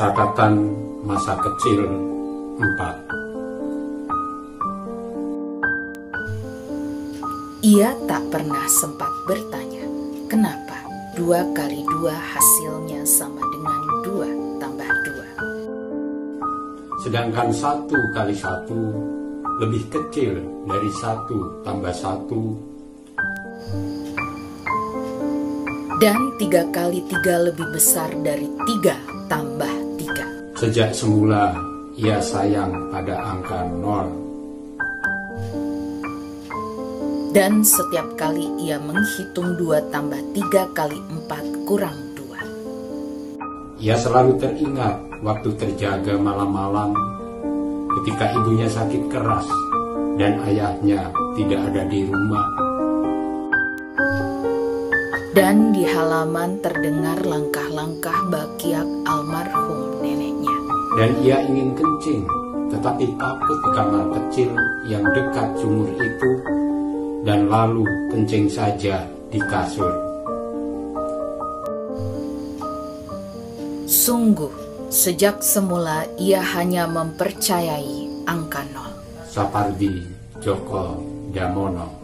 Catatan masa kecil 4 Ia tak pernah sempat bertanya, kenapa dua kali dua hasilnya sama dengan dua tambah dua. Sedangkan satu kali satu lebih kecil dari satu tambah satu. Dan tiga kali tiga lebih besar dari tiga tambah. Sejak semula ia sayang pada angka nol. Dan setiap kali ia menghitung dua tambah tiga kali empat kurang dua. Ia selalu teringat waktu terjaga malam-malam ketika ibunya sakit keras dan ayahnya tidak ada di rumah. Dan di halaman terdengar langkah-langkah bakiak almarhum neneknya. Dan ia ingin kencing, tetapi takut di kamar kecil yang dekat sumur itu dan lalu kencing saja di kasur. Sungguh, sejak semula ia hanya mempercayai angka nol. Sapardi Djoko Damono